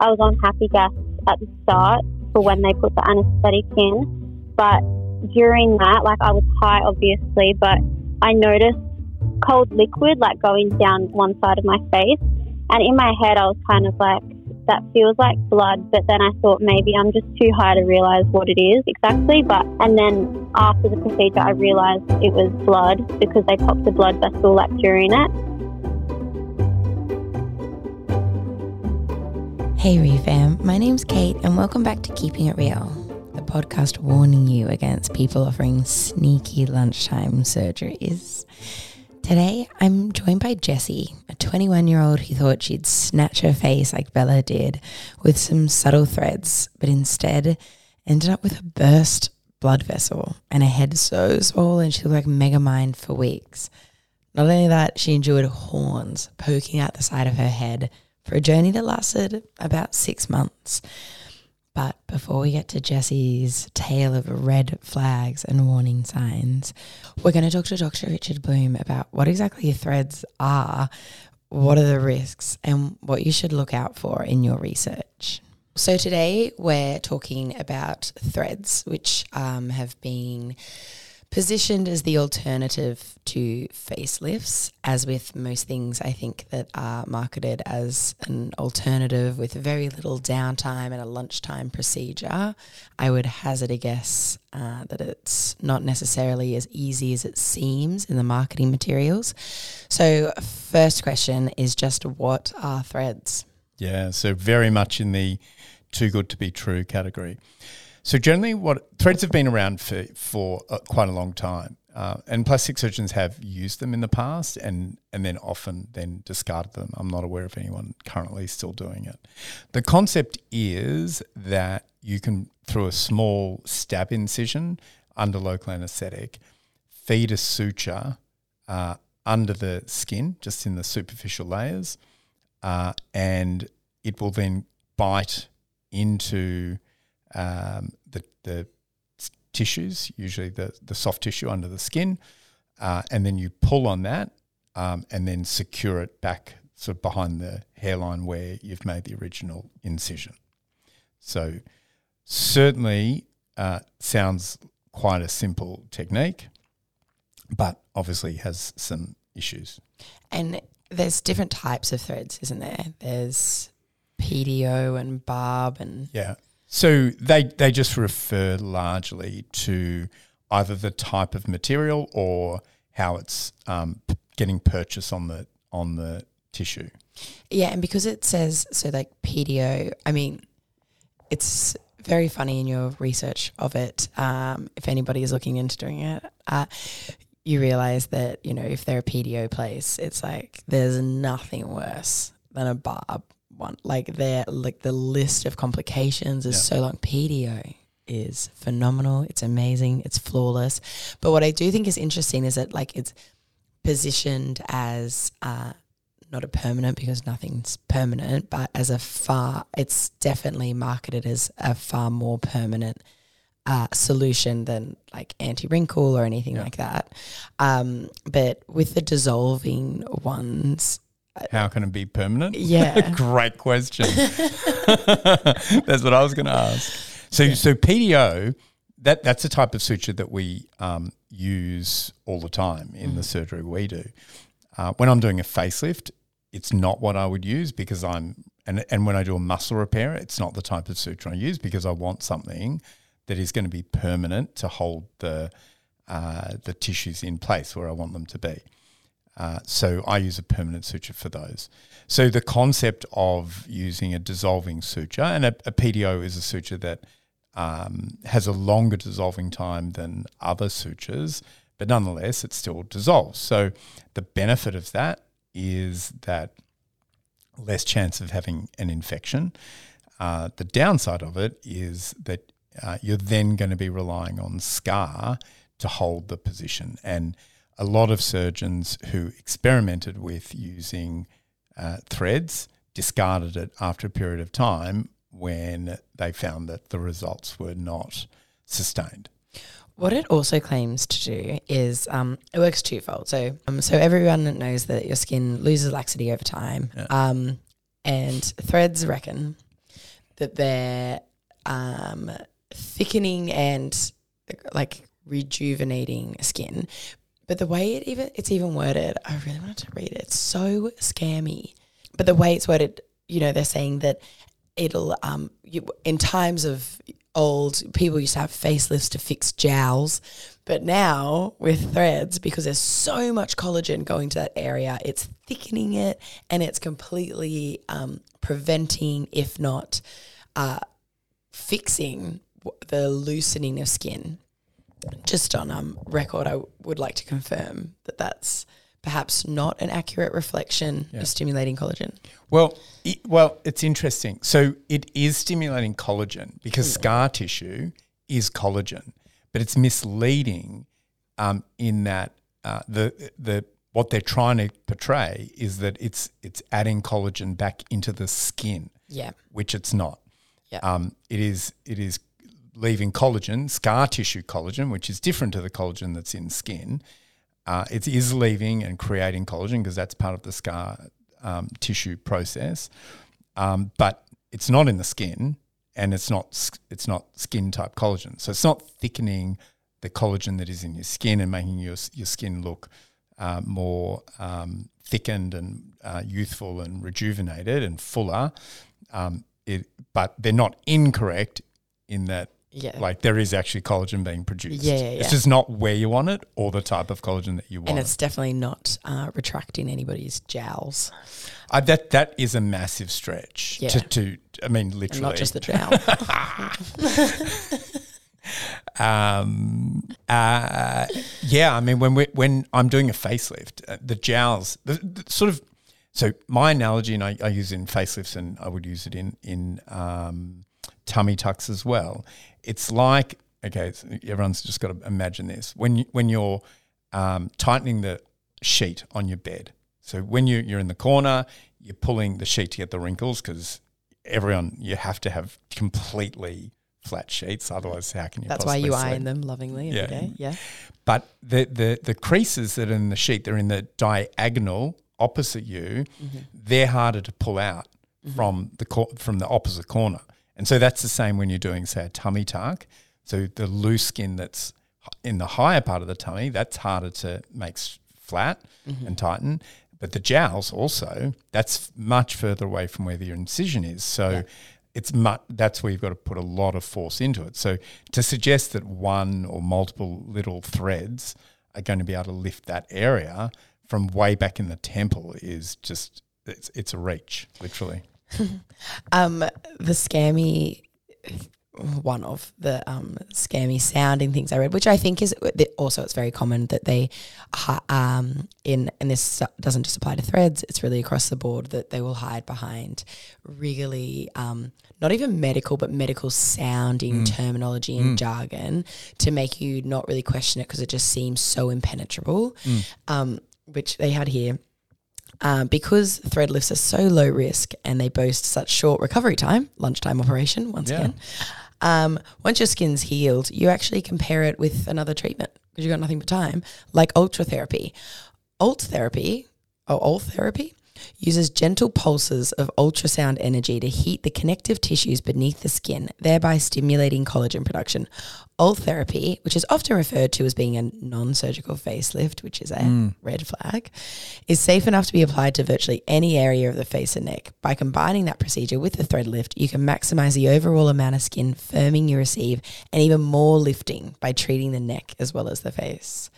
I was on happy gas at the start for when they put the anaesthetic in, but during that, like I was high obviously, but I noticed cold liquid like going down one side of my face, and in my head I was kind of like, that feels like blood, but then I thought maybe I'm just too high to realize what it is exactly. But and then after the procedure, I realized it was blood because they popped a blood vessel like during it. Hey, ReFam. My name's Kate, and welcome back to Keeping It Real, the podcast warning you against people offering sneaky lunchtime surgeries. Today, I'm joined by Jessie, a 21 year old who thought she'd snatch her face like Bella did with some subtle threads, but instead ended up with a burst blood vessel and a head so swollen she looked like Megamind for weeks. Not only that, she endured horns poking out the side of her head for a journey that lasted about six months. But before we get to Jesse's tale of red flags and warning signs, we're going to talk to Dr. Richard Bloom about what exactly threads are, what are the risks, and what you should look out for in your research. So, today we're talking about threads, which um, have been positioned as the alternative to facelifts. As with most things, I think that are marketed as an alternative with very little downtime and a lunchtime procedure, I would hazard a guess uh, that it's not necessarily as easy as it seems in the marketing materials. So, first question is just what are threads? Yeah, so very much in the too good to be true category. So generally, what threads have been around for for uh, quite a long time, uh, and plastic surgeons have used them in the past, and and then often then discarded them. I'm not aware of anyone currently still doing it. The concept is that you can through a small stab incision under local anaesthetic, feed a suture uh, under the skin, just in the superficial layers, uh, and it will then bite into um, the, the tissues, usually the, the soft tissue under the skin, uh, and then you pull on that um, and then secure it back sort of behind the hairline where you've made the original incision. So certainly uh, sounds quite a simple technique, but obviously has some issues. And there's different types of threads, isn't there? There's PDO and barb and yeah. So they they just refer largely to either the type of material or how it's um, getting purchased on the on the tissue. Yeah, and because it says so like PDO, I mean, it's very funny in your research of it. Um, if anybody is looking into doing it, uh, you realize that you know if they're a PDO place, it's like there's nothing worse than a barb one. Like there, like the list of complications is yeah. so long. PDO is phenomenal. It's amazing. It's flawless. But what I do think is interesting is that like it's positioned as uh, not a permanent because nothing's permanent, but as a far, it's definitely marketed as a far more permanent uh, solution than like anti wrinkle or anything yeah. like that. Um, but with the dissolving ones, how can it be permanent? Yeah. Great question. that's what I was going to ask. So, yeah. so PDO, that that's a type of suture that we um, use all the time in mm. the surgery we do. Uh, when I'm doing a facelift, it's not what I would use because I'm and and when I do a muscle repair, it's not the type of suture I use because I want something that is going to be permanent to hold the uh, the tissues in place where I want them to be. Uh, so I use a permanent suture for those. So the concept of using a dissolving suture, and a, a PDO is a suture that um, has a longer dissolving time than other sutures, but nonetheless it still dissolves. So the benefit of that is that less chance of having an infection. Uh, the downside of it is that uh, you're then going to be relying on scar to hold the position and a lot of surgeons who experimented with using uh, threads discarded it after a period of time when they found that the results were not sustained. What it also claims to do is um, it works twofold. So, um, so everyone knows that your skin loses laxity over time, yeah. um, and threads reckon that they're um, thickening and like rejuvenating skin. But the way it even it's even worded, I really wanted to read it. It's so scammy. But the way it's worded, you know, they're saying that it'll um you, in times of old people used to have facelifts to fix jowls but now with threads because there's so much collagen going to that area it's thickening it and it's completely um, preventing if not uh, fixing the loosening of skin just on um, record i would like to confirm that that's perhaps not an accurate reflection Yeah. of stimulating collagen Well, it, well, it's interesting. So it is stimulating collagen because scar tissue is collagen, but it's misleading um, in that uh, the the what they're trying to portray is that it's it's adding collagen back into the skin, yeah which it's not. Yeah. Um, it is it is leaving collagen, scar tissue collagen, which is different to the collagen that's in skin. Uh, it is leaving and creating collagen because that's part of the scar um, tissue process, um, but it's not in the skin, and it's not it's not skin type collagen. So it's not thickening the collagen that is in your skin and making your your skin look uh, more um, thickened and uh, youthful and rejuvenated and fuller. Um, it, but they're not incorrect in that yeah like there is actually collagen being produced. Yeah, yeah, It's just not where you want it or the type of collagen that you want. and it's definitely not uh, retracting anybody's jowls Uh, that that is a massive stretch Yeah. to, to I mean and literally not just the jowl um, uh, yeah, I mean when we when I'm doing a facelift, uh, the jowls, the, the sort of. So my analogy, and I, I use it in facelifts, and I would use it in in um, tummy tucks as well. It's like okay, everyone's just got to imagine this when you, when you're um, tightening the sheet on your bed. So when you you're in the corner, you're pulling the sheet to get the wrinkles because everyone you have to have completely flat sheets, otherwise how can you? That's why you sleep? iron them lovingly every Yeah. day. Yeah. But the, the, the creases that are in the sheet, they're in the diagonal opposite you. They're harder to pull out from the cor- from the opposite corner. And so that's the same when you're doing, say, a tummy tuck. So the loose skin that's in the higher part of the tummy, that's harder to make flat mm-hmm. and tighten. But the jowls also, that's much further away from where the incision is. So it's mu- that's where you've got to put a lot of force into it. So to suggest that one or multiple little threads are going to be able to lift that area from way back in the temple is just it's, it's a reach, literally. Um, the scammy one of the um, scammy sounding things I read, which I think is also it's very common that they um, in and this doesn't just apply to threads; it's really across the board that they will hide behind really um, not even medical but medical sounding terminology and jargon to make you not really question it because it just seems so impenetrable. Um, which they had here. Um, because thread lifts are so low risk and they boast such short recovery time, lunchtime operation once Yeah. again. Um, once your skin's healed, you actually compare it with another treatment because you've got nothing but time, like ultra therapy. Ultherapy, or Ultherapy, uses gentle pulses of ultrasound energy to heat the connective tissues beneath the skin, thereby stimulating collagen production. Ultherapy, which is often referred to as being a non surgical facelift, which is a hmm. red flag, is safe enough to be applied to virtually any area of the face and neck. By combining that procedure with the thread lift, you can maximize the overall amount of skin firming you receive and even more lifting by treating the neck as well as the face.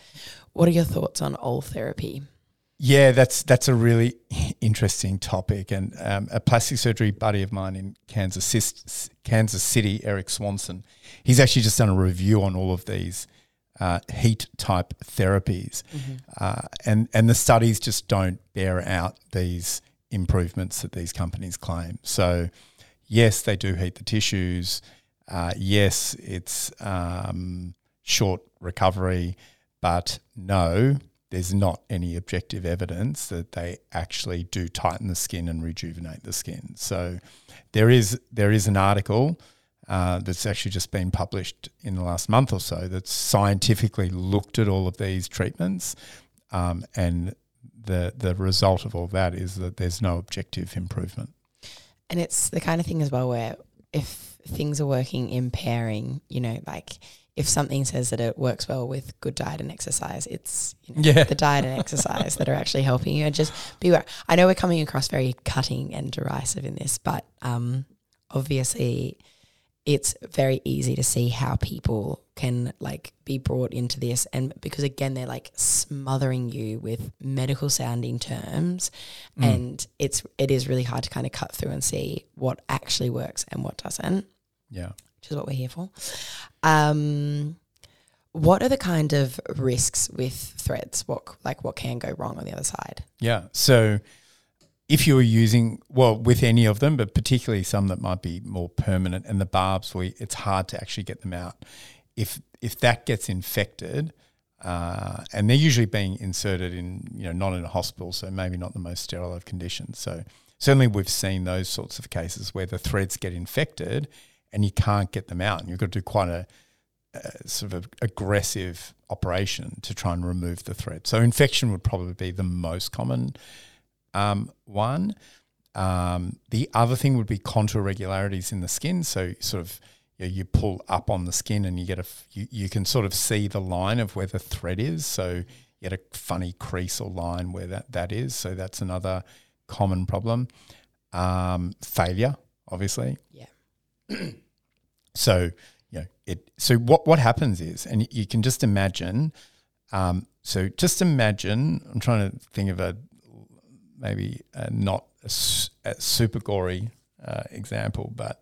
What are your thoughts on Ultherapy? Yeah, that's that's a really interesting topic, and um, a plastic surgery buddy of mine in Kansas, Kansas City, Eric Swanson, he's actually just done a review on all of these uh, heat type therapies, uh, and and the studies just don't bear out these improvements that these companies claim. So, yes, they do heat the tissues. Uh, yes, it's um, short recovery, but no, there's not any objective evidence that they actually do tighten the skin and rejuvenate the skin. So there is there is an article uh, that's actually just been published in the last month or so that's scientifically looked at all of these treatments, um, and the the result of all that is that there's no objective improvement. And it's the kind of thing as well where if things are working in pairing, you know, like if something says that it works well with good diet and exercise, it's you know, Yeah. the diet and exercise that are actually helping you. And just be aware. I know we're coming across very cutting and derisive in this, but um, obviously it's very easy to see how people can like be brought into this and because again they're like smothering you with medical sounding terms and it's it is really hard to kind of cut through and see what actually works and what doesn't Yeah. Which is what we're here for um what are the kind of risks with threads what like what can go wrong on the other side Yeah. So if you're using, well, with any of them, but particularly some that might be more permanent and the barbs, we, it's hard to actually get them out. If, if that gets infected, uh, and they're usually being inserted in, you know, not in a hospital, so maybe not the most sterile of conditions. So certainly we've seen those sorts of cases where the threads get infected and you can't get them out, and you've got to do quite a, a sort of aggressive operation to try and remove the thread. So infection would probably be the most common um, one. Um, the other thing would be contour irregularities in the skin. So sort of you, know, you pull up on the skin and you get a you, you can sort of see the line of where the thread is. So you get a funny crease or line where that that is. So that's another common problem. Um, failure, obviously. yeah So you know it. So what what happens is, and you can just imagine. Um, so just imagine. I'm trying to think of a maybe a not a, a super gory uh, example, but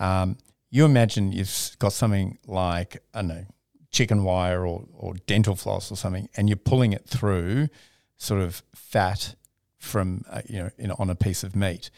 um, you imagine you've got something like I don't know chicken wire or or dental floss or something, and you're pulling it through sort of fat from uh, you know in, on a piece of meat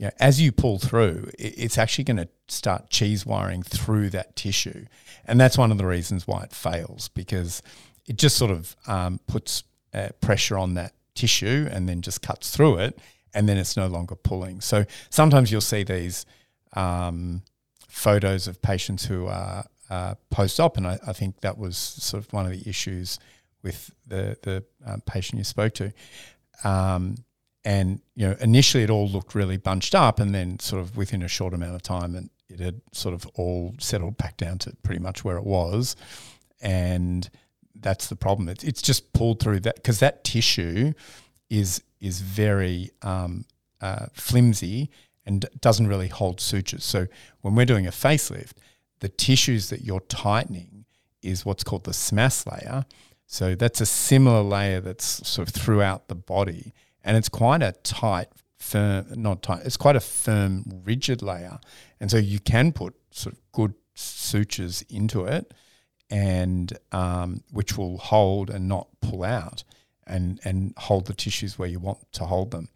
you know, as you pull through, it's actually going to start cheese wiring through that tissue. And that's one of the reasons why it fails because it just sort of um, puts uh, pressure on that tissue and then just cuts through it and then it's no longer pulling. So sometimes you'll see these um, photos of patients who are uh, post op, and I, I think that was sort of one of the issues with the, the um, patient you spoke to. Um, and you know initially it all looked really bunched up and then sort of within a short amount of time and it had sort of all settled back down to pretty much where it was. And that's the problem. It's, it's just pulled through that because that tissue is is very um, uh, flimsy and doesn't really hold sutures. So when we're doing a facelift the tissues that you're tightening is what's called the SMAS layer. So that's a similar layer that's sort of throughout the body and it's quite a tight, firm, not tight, it's quite a firm, rigid layer. And so you can put sort of good sutures into it and um, which will hold and not pull out and, and hold the tissues where you want to hold them.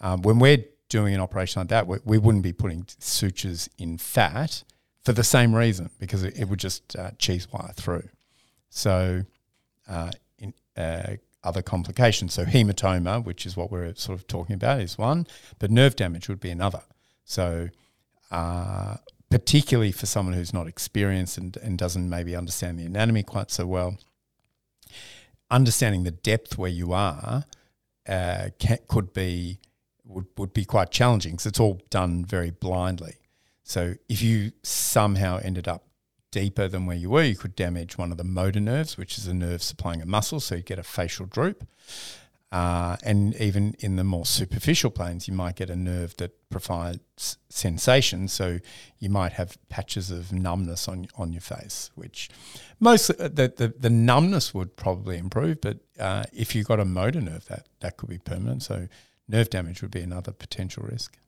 Um, when we're doing an operation like that, we, we wouldn't be putting sutures in fat for the same reason because it, it would just uh, cheese wire through. So, uh, in, uh, other complications. So hematoma, which is what we're sort of talking about, is one, but nerve damage would be another. So uh, particularly for someone who's not experienced and, and doesn't maybe understand the anatomy quite so well, understanding the depth where you are uh, can, could be would, would be quite challenging because it's all done very blindly. So if you somehow ended up deeper than where you were, you could damage one of the motor nerves, which is a nerve supplying a muscle, so you get a facial droop. Uh, and even in the more superficial planes, you might get a nerve that provides sensation. So you might have patches of numbness on on your face, which most the the, the numbness would probably improve. But uh, if you got a motor nerve, that that could be permanent. So nerve damage would be another potential risk.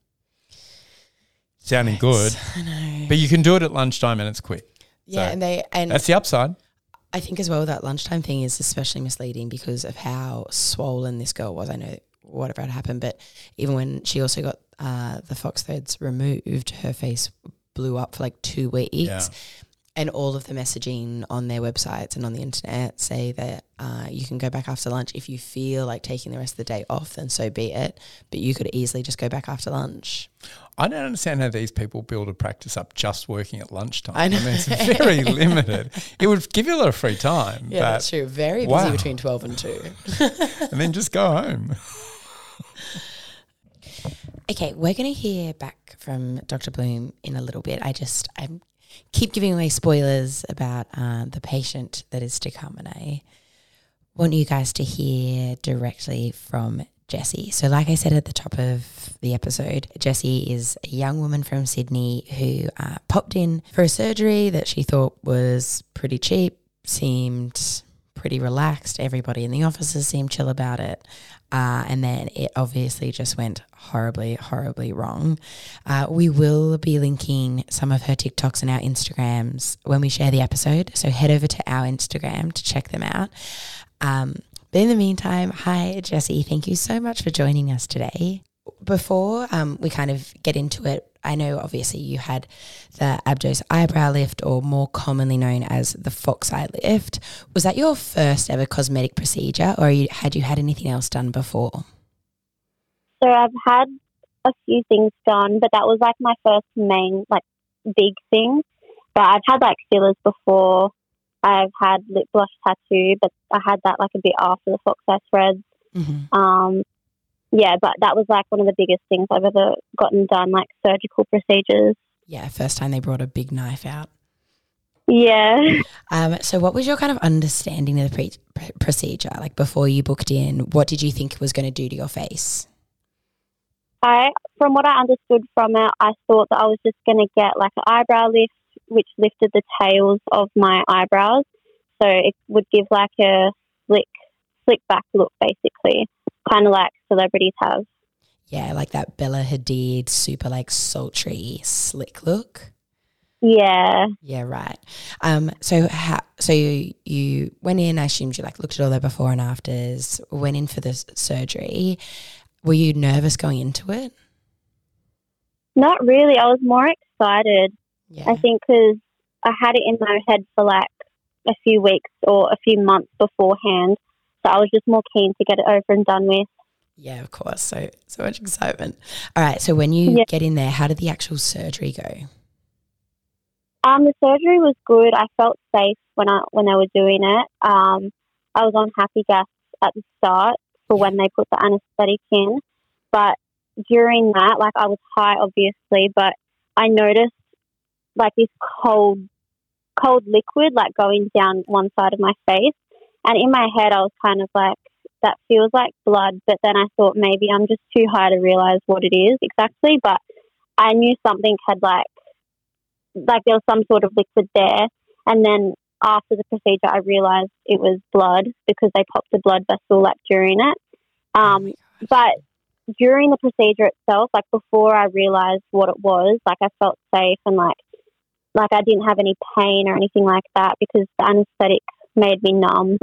Sounding good, I know. but you can do it at lunchtime and it's quick. Yeah, So and they and That's the upside. I think as well that lunchtime thing is especially misleading because of how swollen this girl was. I know whatever had happened, but even when she also got uh, the fox threads removed, her face blew up for like two weeks. Yeah. And all of the messaging on their websites and on the internet say that uh, you can go back after lunch if you feel like taking the rest of the day off. Then so be it. But you could easily just go back after lunch. I don't understand how these people build a practice up just working at lunchtime. I know. mean, it's very limited. It would give you a lot of free time. Yeah, that's true. Very busy wow. between twelve and two. And then just go home. Okay, we're going to hear back from Dr. Bloom in a little bit. I just I keep giving away spoilers about uh, the patient that is to come, and I want you guys to hear directly from Jessie. So, like I said at the top of the episode, Jessie is a young woman from Sydney who uh, popped in for a surgery that she thought was pretty cheap, seemed pretty relaxed. Everybody in the offices seemed chill about it. Uh, and then it obviously just went horribly, horribly wrong. Uh, we will be linking some of her TikToks and our Instagrams when we share the episode. So head over to our Instagram to check them out. Um, but in the meantime, hi, Jesse. Thank you so much for joining us today. Before um, we kind of get into it, I know obviously you had the Abdos eyebrow lift, or more commonly known as the fox eye lift. Was that your first ever cosmetic procedure, or you, had you had anything else done before? So I've had a few things done, but that was like my first main, like, big thing. But I've had like fillers before. I've had lip blush tattoo, but I had that like a bit after the fox eye threads. Mm-hmm. Um, yeah, but that was like one of the biggest things I've ever gotten done, like surgical procedures. Yeah, first time they brought a big knife out. Yeah. Um, so, what was your kind of understanding of the pre- pr- procedure? Like before you booked in, what did you think it was going to do to your face? I, from what I understood from it, I thought that I was just going to get like an eyebrow lift, which lifted the tails of my eyebrows, so it would give like a slick, slick back look, basically, kind of like celebrities have. Yeah, like that Bella Hadid super like sultry slick look. Yeah. Yeah, right. Um, so how? So you, you went in. I assumed you like looked at all the before and afters. Went in for the surgery. Were you nervous going into it? Not really. I was more excited. Yeah. I think because I had it in my head for like a few weeks or a few months beforehand. So I was just more keen to get it over and done with. Yeah, of course. So so much excitement. All right. So when you Yeah. get in there, how did the actual surgery go? Um, the surgery was good. I felt safe when I when they were doing it. Um, I was on happy gas at the start for when they put the anaesthetic in, but during that, like I was high, obviously, but I noticed like this cold, cold liquid like going down one side of my face, and in my head, I was kind of like, that feels like blood. But then I thought maybe I'm just too high to realize what it is exactly, but I knew something had like like there was some sort of liquid there. And then after the procedure, I realized it was blood because they popped a blood vessel like during it. Um, but during the procedure itself, like before I realized what it was, like I felt safe and like like I didn't have any pain or anything like that because the anesthetic made me numb.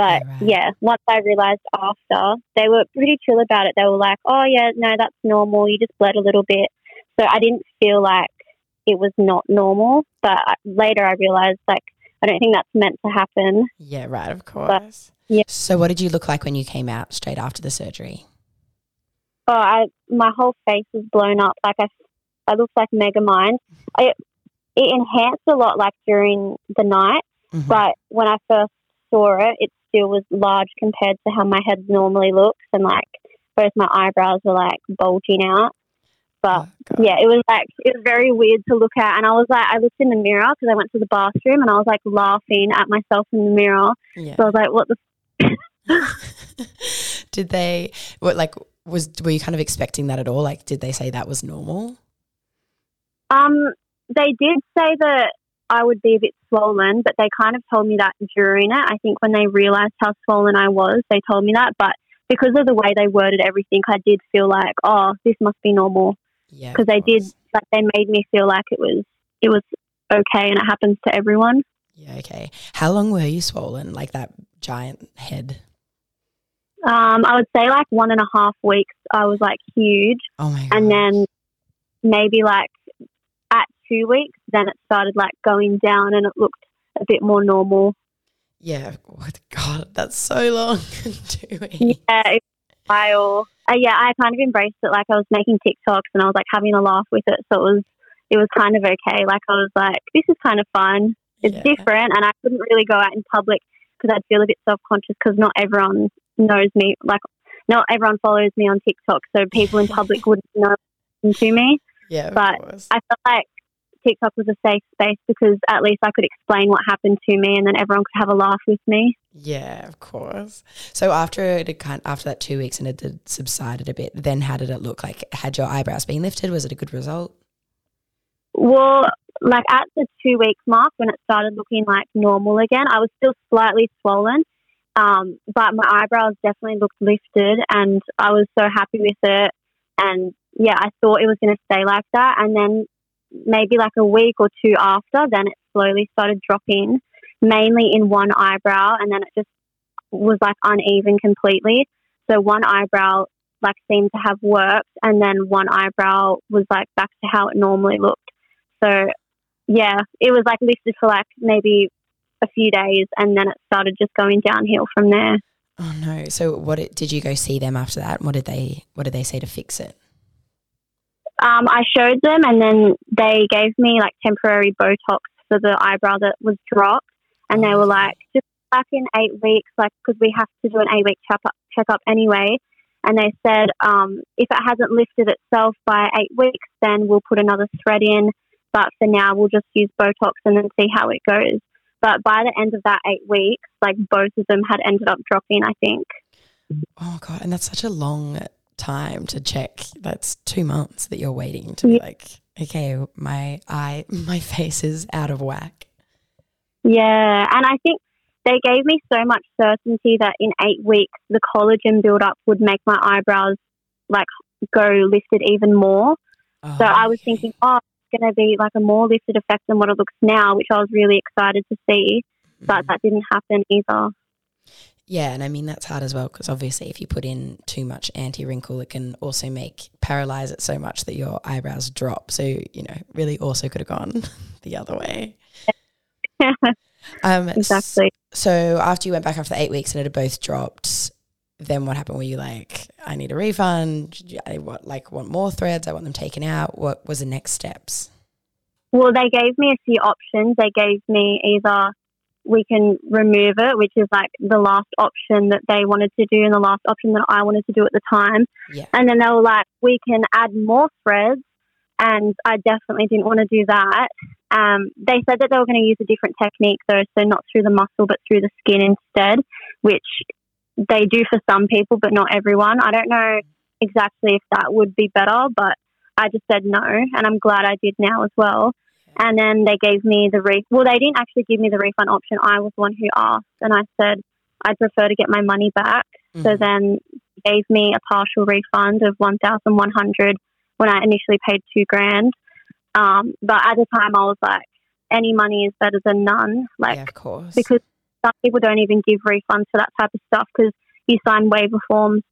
But Yeah, right. yeah, once I realized after, they were pretty chill about it. They were like, "Oh yeah, no, that's normal. You just bled a little bit." So I didn't feel like it was not normal. But later I realized like I don't think that's meant to happen. Yeah, right. Of course. yeah. So what did you look like when you came out straight after the surgery? Oh, I my whole face was blown up. Like I, I looked like Megamind. I, it enhanced a lot, like during the night. Mhm. But when I first saw it, it still was large compared to how my head normally looks, and like both my eyebrows were like bulging out. But Oh, yeah, it was like it was very weird to look at, and I was like, I looked in the mirror because I went to the bathroom, and I was like laughing at myself in the mirror. Yeah. So I was like, what the did they what like was were you kind of expecting that at all? Like did they say that was normal? Um, they did say that I would be a bit swollen, but they kind of told me that during it. I think when they realized how swollen I was, they told me that. But because of the way they worded everything, I did feel like, oh, this must be normal Yeah. because they did. Like they made me feel like it was it was okay, and it happens to everyone. Yeah, okay. How long were you swollen? Like that giant head? Um, I would say like one and a half weeks. I was like huge, Oh my god. and then maybe like two weeks, then it started like going down, and it looked a bit more normal. Yeah, God, that's so long. Two weeks. Yeah, while. Uh, yeah, I kind of embraced it. Like I was making TikToks and I was like having a laugh with it, so it was it was kind of okay. Like I was like, this is kind of fun. It's Yeah. different, and I couldn't really go out in public because I'd feel a bit self conscious because not everyone knows me. Like not everyone follows me on TikTok, so people in public wouldn't know to me. Yeah, but I felt like TikTok was a safe space because at least I could explain what happened to me, and then everyone could have a laugh with me. Yeah, of course. So after it had kind after that two weeks and it had subsided a bit, then how did it look? Like, had your eyebrows been lifted? Was it a good result? Well, like at the two week mark when it started looking like normal again, I was still slightly swollen, um, but my eyebrows definitely looked lifted, and I was so happy with it. And yeah, I thought it was going to stay like that, and then maybe like a week or two after, then it slowly started dropping, mainly in one eyebrow, and then it just was like uneven completely. So one eyebrow like seemed to have worked, and then one eyebrow was like back to how it normally looked. So yeah, it was like lifted for like maybe a few days, and then it started just going downhill from there. Oh no! So what did you go see them after that? What did they What did they say to fix it? Um, I showed them, and then they gave me like temporary Botox for the eyebrow that was dropped, and they were like, just back in eight weeks, like because we have to do an eight week check up, anyway. And they said um, if it hasn't lifted itself by eight weeks, then we'll put another thread in. But for now, we'll just use Botox and then see how it goes. But by the end of that eight weeks, like both of them had ended up dropping, I think. Oh, God. And that's such a long time to check. That's two months that you're waiting to be like, okay, my eye, my face is out of whack. Yeah, and I think they gave me so much certainty that in eight weeks the collagen buildup would make my eyebrows like go lifted even more. Oh, so I was thinking, oh, it's going to be like a more lifted effect than what it looks now, which I was really excited to see. But mm. that didn't happen either. Yeah, and I mean that's hard as well because obviously if you put in too much anti wrinkle, it can also make paralyze it so much that your eyebrows drop. So you know, really also could have gone the other way. um, exactly. So after you went back after the eight weeks and it had both dropped, then what happened? Were you like, I need a refund? I want like want more threads. I want them taken out. What was the next steps? Well, they gave me a few options. They gave me either we can remove it, which is like the last option that they wanted to do and the last option that I wanted to do at the time. Yeah. And then they were like, we can add more threads. And I definitely didn't want to do that. Um, they said that they were going to use a different technique, though, so not through the muscle, but through the skin instead, which they do for some people, but not everyone. I don't know exactly if that would be better, but I just said no, and I'm glad I did now as well. And then they gave me the re well, they didn't actually give me the refund option. I was the one who asked, and I said I'd prefer to get my money back. Mm-hmm. So then gave me a partial refund of one thousand one hundred when I initially paid two grand. Um, but at the time, I was like, any money is better than none. Like, yeah, of course, because some people don't even give refunds for that type of stuff because you sign waiver forms.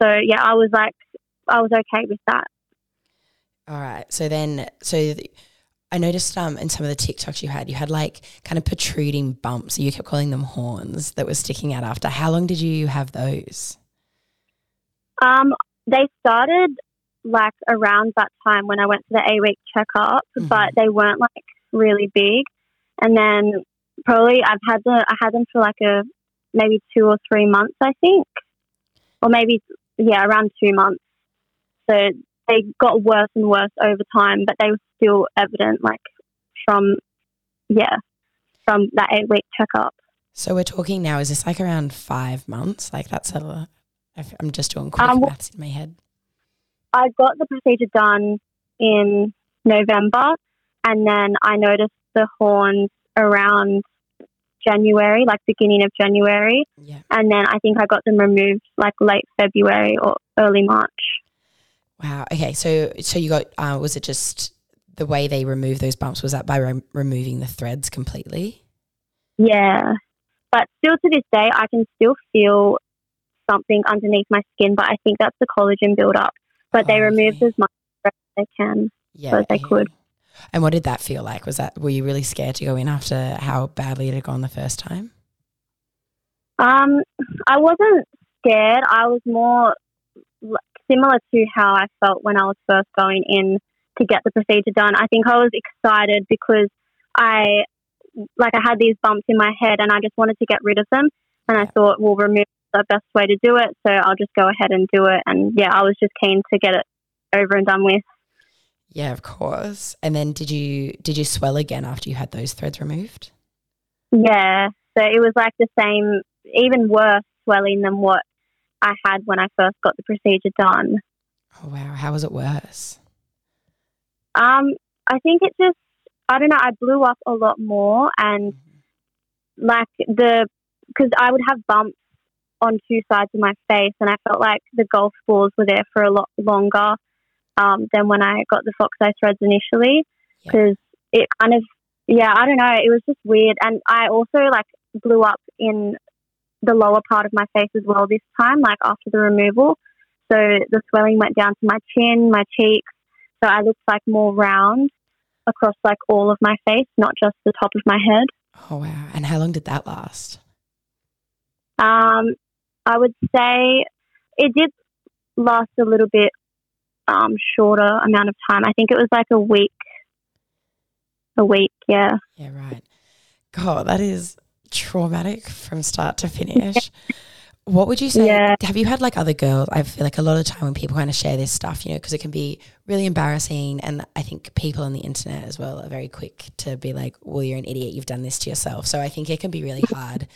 So yeah, I was like, I was okay with that. All right. So then, so. The, I noticed um, in some of the TikToks you had, you had like kind of protruding bumps. You kept calling them horns that were sticking out after. How long did you have those? Um, they started like around that time when I went to the A week checkup, mm-hmm. but they weren't like really big. And then probably I've had the I had them for like a maybe two or three months, I think, or maybe yeah, around two months. So they got worse and worse over time, but they were still evident, like from yeah, from that eight week checkup. So we're talking now. Is this like around five months? Like that's a. I'm just doing quick um, maths in my head. I got the procedure done in November, and then I noticed the horns around January, like beginning of January. Yeah. And then I think I got them removed like late February or early March. Wow. Okay. So so you got uh, was it just the way they remove those bumps? Was that by re- removing the threads completely? Yeah, but still to this day, I can still feel something underneath my skin. But I think that's the collagen buildup. But oh, they removed okay. as much as they can, yeah, as they yeah. could. And what did that feel like? Was that were you really scared to go in after how badly it had gone the first time? Um, I wasn't scared. I was more similar to how I felt when I was first going in to get the procedure done. I think I was excited because I like I had these bumps in my head and I just wanted to get rid of them. And I thought we'll remove the best way to do it. So I'll just go ahead and do it. And yeah, I was just keen to get it over and done with. Yeah, of course. And then did you did you swell again after you had those threads removed? Yeah. So it was like the same, even worse swelling than what I had when I first got the procedure done. Oh wow, how was it worse? Um, I think it just I don't know. I blew up a lot more, and like the because I would have bumps on two sides of my face, and I felt like the golf balls were there for a lot longer um, than when I got the fox eye threads initially, because yeah. it kind of yeah I don't know. It was just weird, and I also like blew up in the lower part of my face as well this time, like after the removal. So the swelling went down to my chin, my cheeks. So I looked like more round across like all of my face, not just the top of my head. Oh wow! And how long did that last? Um, I would say it did last a little bit um, shorter amount of time. I think it was like a week. A week, yeah. Yeah, right. God, that is traumatic from start to finish. What would you say? Yeah. Have you had like other girls? I feel like a lot of time when people kind of share this stuff, you know, because it can be really embarrassing. And I think people on the internet as well are very quick to be like, well, you're an idiot. You've done this to yourself. So I think it can be really hard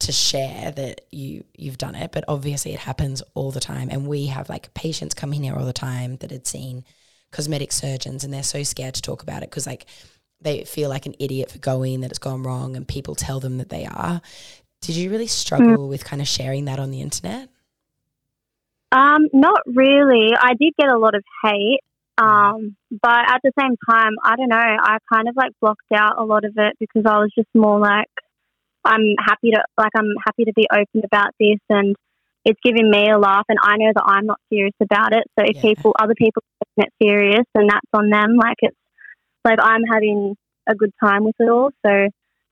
to share that you you've done it. But obviously it happens all the time. And we have like patients coming here all the time that had seen cosmetic surgeons and they're so scared to talk about it because like they feel like an idiot for going that it's gone wrong and people tell them that they are did you really struggle mm. with kind of sharing that on the internet? Um, not really. I did get a lot of hate. Um, but at the same time, I don't know, I kind of like blocked out a lot of it because I was just more like, I'm happy to, like, I'm happy to be open about this and it's giving me a laugh and I know that I'm not serious about it. So if yeah. people, other people take it serious, then that's on them. Like it's, like I'm having a good time with it all. So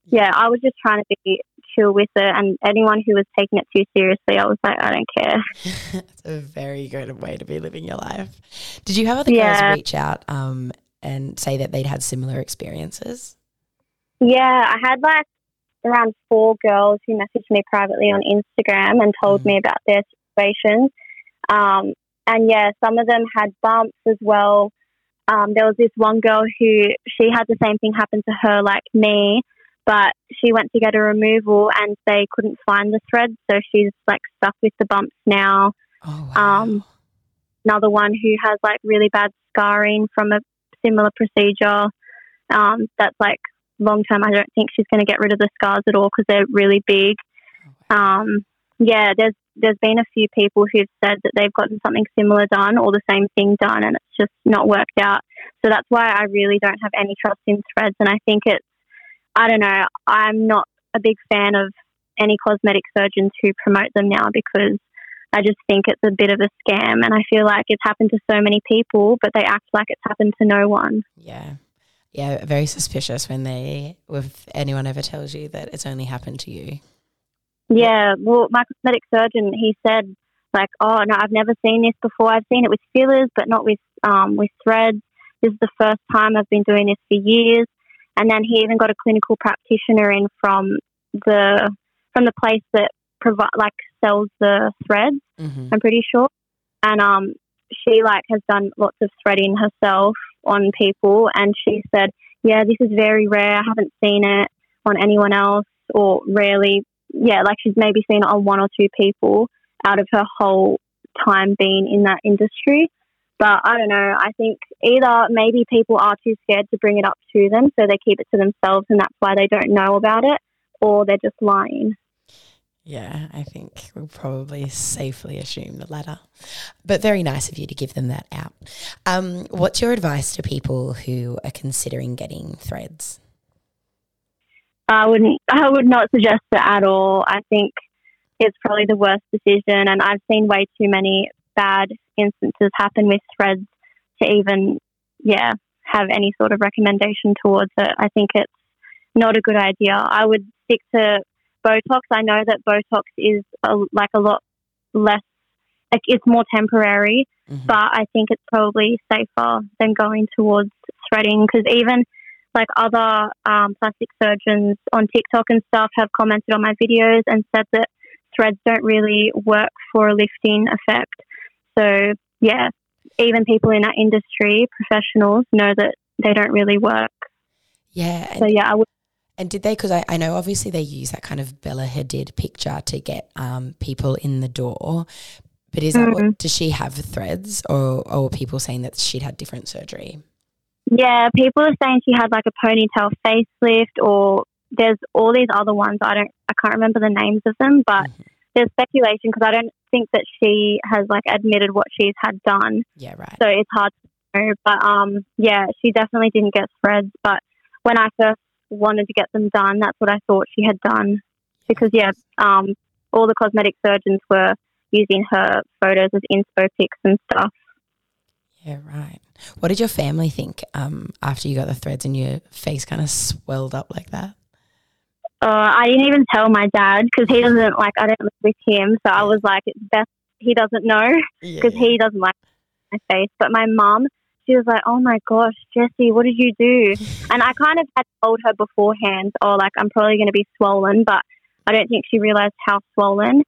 yeah, I was just trying to be chill with it. And anyone who was taking it too seriously, I was like, I don't care. It's a very good way to be living your life. Did you have other yeah. girls reach out um, and say that they'd had similar experiences? Yeah, I had like around four girls who messaged me privately on Instagram and told mm. me about their situations. Um, and yeah, some of them had bumps as well. Um, there was this one girl who she had the same thing happen to her like me but she went to get a removal and they couldn't find the thread, so she's like stuck with the bumps now. Oh, wow. Um, another one who has like really bad scarring from a similar procedure. Um, that's like long term. I don't think she's going to get rid of the scars at all because they're really big. Oh. Um, yeah, there's there's been a few people who've said that they've gotten something similar done or the same thing done, and it's just not worked out. So that's why I really don't have any trust in threads, and I think it's I don't know. I'm not a big fan of any cosmetic surgeons who promote them now because I just think it's a bit of a scam. And I feel like it's happened to so many people, but they act like it's happened to no one. Yeah. Yeah. Very suspicious when they, if anyone ever tells you that it's only happened to you. Yeah. Well, my cosmetic surgeon, he said, like, oh, no, I've never seen this before. I've seen it with fillers, but not with, um, with threads. This is the first time I've been doing this for years. And then he even got a clinical practitioner in from the from the place that provide like sells the threads. Mm-hmm. I'm pretty sure, and um, she like has done lots of threading herself on people, and she said, "Yeah, this is very rare. I haven't seen it on anyone else, or rarely. Yeah, like she's maybe seen on one or two people out of her whole time being in that industry." But I don't know. I think either maybe people are too scared to bring it up to them, so they keep it to themselves, and that's why they don't know about it, or they're just lying. Yeah, I think we'll probably safely assume the latter. But very nice of you to give them that out. Um, what's your advice to people who are considering getting threads? I wouldn't. I would not suggest it at all. I think it's probably the worst decision, and I've seen way too many bad instances happen with threads to even, yeah, have any sort of recommendation towards it. I think it's not a good idea. I would stick to Botox. I know that Botox is a, like a lot less, like it's more temporary, mm-hmm. but I think it's probably safer than going towards threading because even like other um, plastic surgeons on TikTok and stuff have commented on my videos and said that threads don't really work for a lifting effect. So yeah, even people in our industry, professionals, know that they don't really work. Yeah. So yeah, I would. And did they? Because I, I know obviously they use that kind of Bella Hadid picture to get um, people in the door. But is that Mhm. what? Does she have threads, or, or people saying that she'd had different surgery? Yeah, people are saying she had like a ponytail facelift, or there's all these other ones. I don't, I can't remember the names of them, but Mhm. there's speculation because I don't think that she has like admitted what she's had done. Yeah, right. so it's hard to know. But um, yeah, she definitely didn't get threads. But when I first wanted to get them done, that's what I thought she had done. Because yeah, um, all the cosmetic surgeons were using her photos as inspo pics and stuff. Yeah, right. What did your family think um, after you got the threads and your face kind of swelled up like that? Uh, I didn't even tell my dad because he doesn't like. I don't live with him, so I was like, it's best he doesn't know because he doesn't like my face. But my mom, she was like, "Oh my gosh, Jessie, what did you do?" And I kind of had told her beforehand, "Oh, like I'm probably going to be swollen," but I don't think she realized how swollen.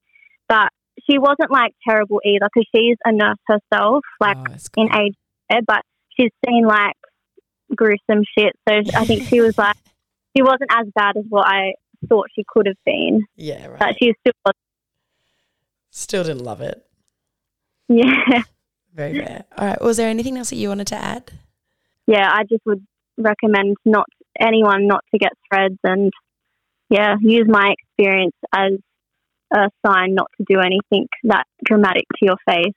But she wasn't like terrible either because she's a nurse herself, like Oh, in cool. Age, but she's seen like gruesome shit. So I think she was like, she wasn't as bad as what I thought she could have been, Yeah, right. but she still was. Still didn't love it. Yeah. Very fair. All right. Was there anything else that you wanted to add? yeah, I just would recommend not anyone not to get threads and yeah, use my experience as a sign not to do anything that dramatic to your face.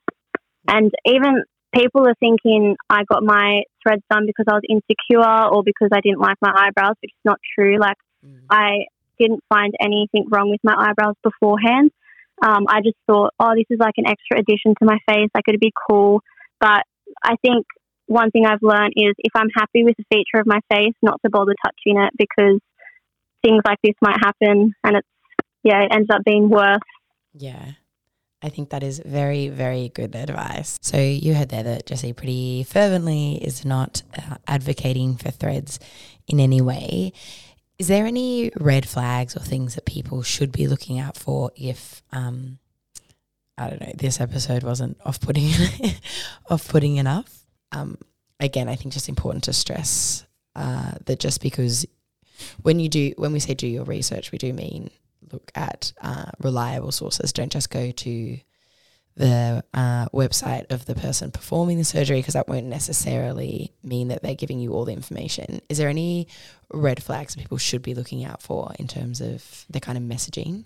And even people are thinking I got my threads done because I was insecure or because I didn't like my eyebrows, which is not true. Like I didn't find anything wrong with my eyebrows beforehand. Um, I just thought, oh, this is like an extra addition to my face. Like it'd be cool. But I think one thing I've learned is if I'm happy with the feature of my face, not to bother touching it because things like this might happen and it's, yeah, it ends up being worse. Yeah. I think that is very, very good advice. So you heard there that Jesse pretty fervently is not uh, advocating for threads in any way. Is there any red flags or things that people should be looking out for if, um, I don't know, this episode wasn't off-putting, off-putting enough? Um, again, I think just important to stress uh, that just because when you do, when we say do your research, we do mean look at uh, reliable sources. Don't just go to the uh, website of the person performing the surgery because that won't necessarily mean that they're giving you all the information. Is there any red flags people should be looking out for in terms of the kind of messaging?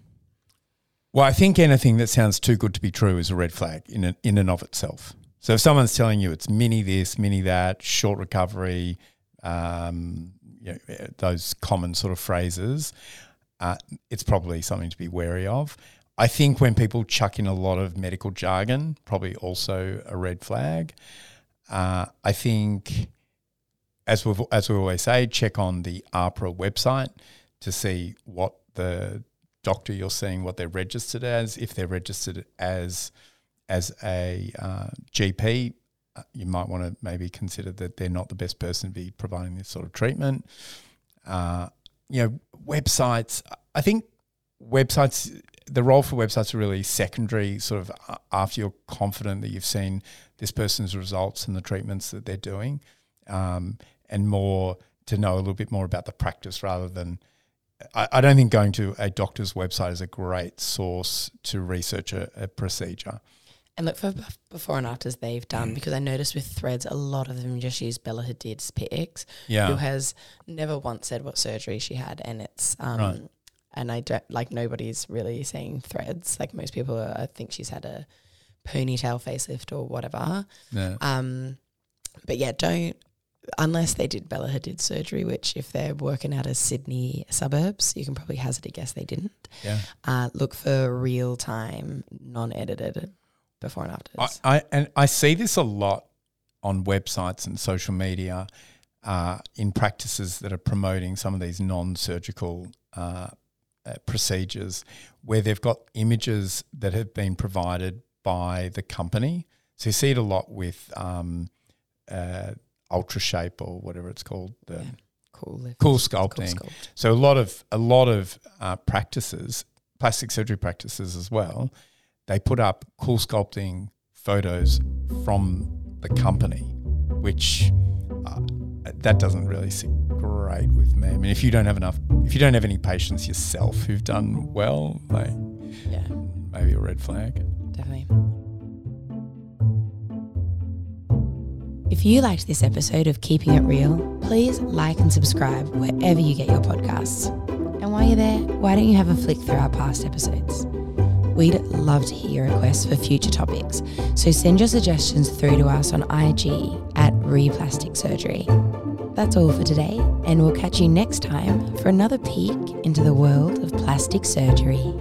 Well, I think anything that sounds too good to be true is a red flag in a, in and of itself. So if someone's telling you it's mini this, mini that, short recovery, um, you know, those common sort of phrases, uh, it's probably something to be wary of. I think when people chuck in a lot of medical jargon, probably also a red flag. Uh, I think, as we as we always say, check on the AHPRA website to see what the doctor you're seeing, what they're registered as. If they're registered as as a uh, GP, uh, you might want to maybe consider that they're not the best person to be providing this sort of treatment. Uh, you know, websites. I think websites. The role for websites are really secondary. Sort of after you're confident that you've seen this person's results and the treatments that they're doing, um, and more to know a little bit more about the practice rather than. I, I don't think going to a doctor's website is a great source to research a, a procedure. And look for before and afters they've done because I noticed with threads, a lot of them just use Bella Hadid's pics, who has never once said what surgery she had, and it's um, Right. and I don't like nobody's really saying threads. Like most people, are, I think she's had a ponytail facelift or whatever. yeah. Um, but yeah, don't unless they did Bella Hadid surgery, which if they're working out of Sydney suburbs, you can probably hazard a guess they didn't. yeah. Uh, look for real time, non edited before and afters. I, I and I see this a lot on websites and social media uh, in practices that are promoting some of these non-surgical uh, uh, procedures where they've got images that have been provided by the company. So you see it a lot with um, uh, UltraShape or whatever it's called, the Yeah. cool. lift, cool CoolSculpting. sculpt. So a lot of a lot of uh, practices plastic surgery practices as well, they put up CoolSculpting photos from the company, which uh, that doesn't really sit great with me. I mean, if you don't have enough, if you don't have any patients yourself who've done well, like, Yeah, maybe a red flag. definitely. If you liked this episode of Keeping It Real, please like and subscribe wherever you get your podcasts. And while you're there, why don't you have a flick through our past episodes? We'd love to hear your requests for future topics, so send your suggestions through to us on IG at Replastic Surgery. That's all for today, and we'll catch you next time for another peek into the world of plastic surgery.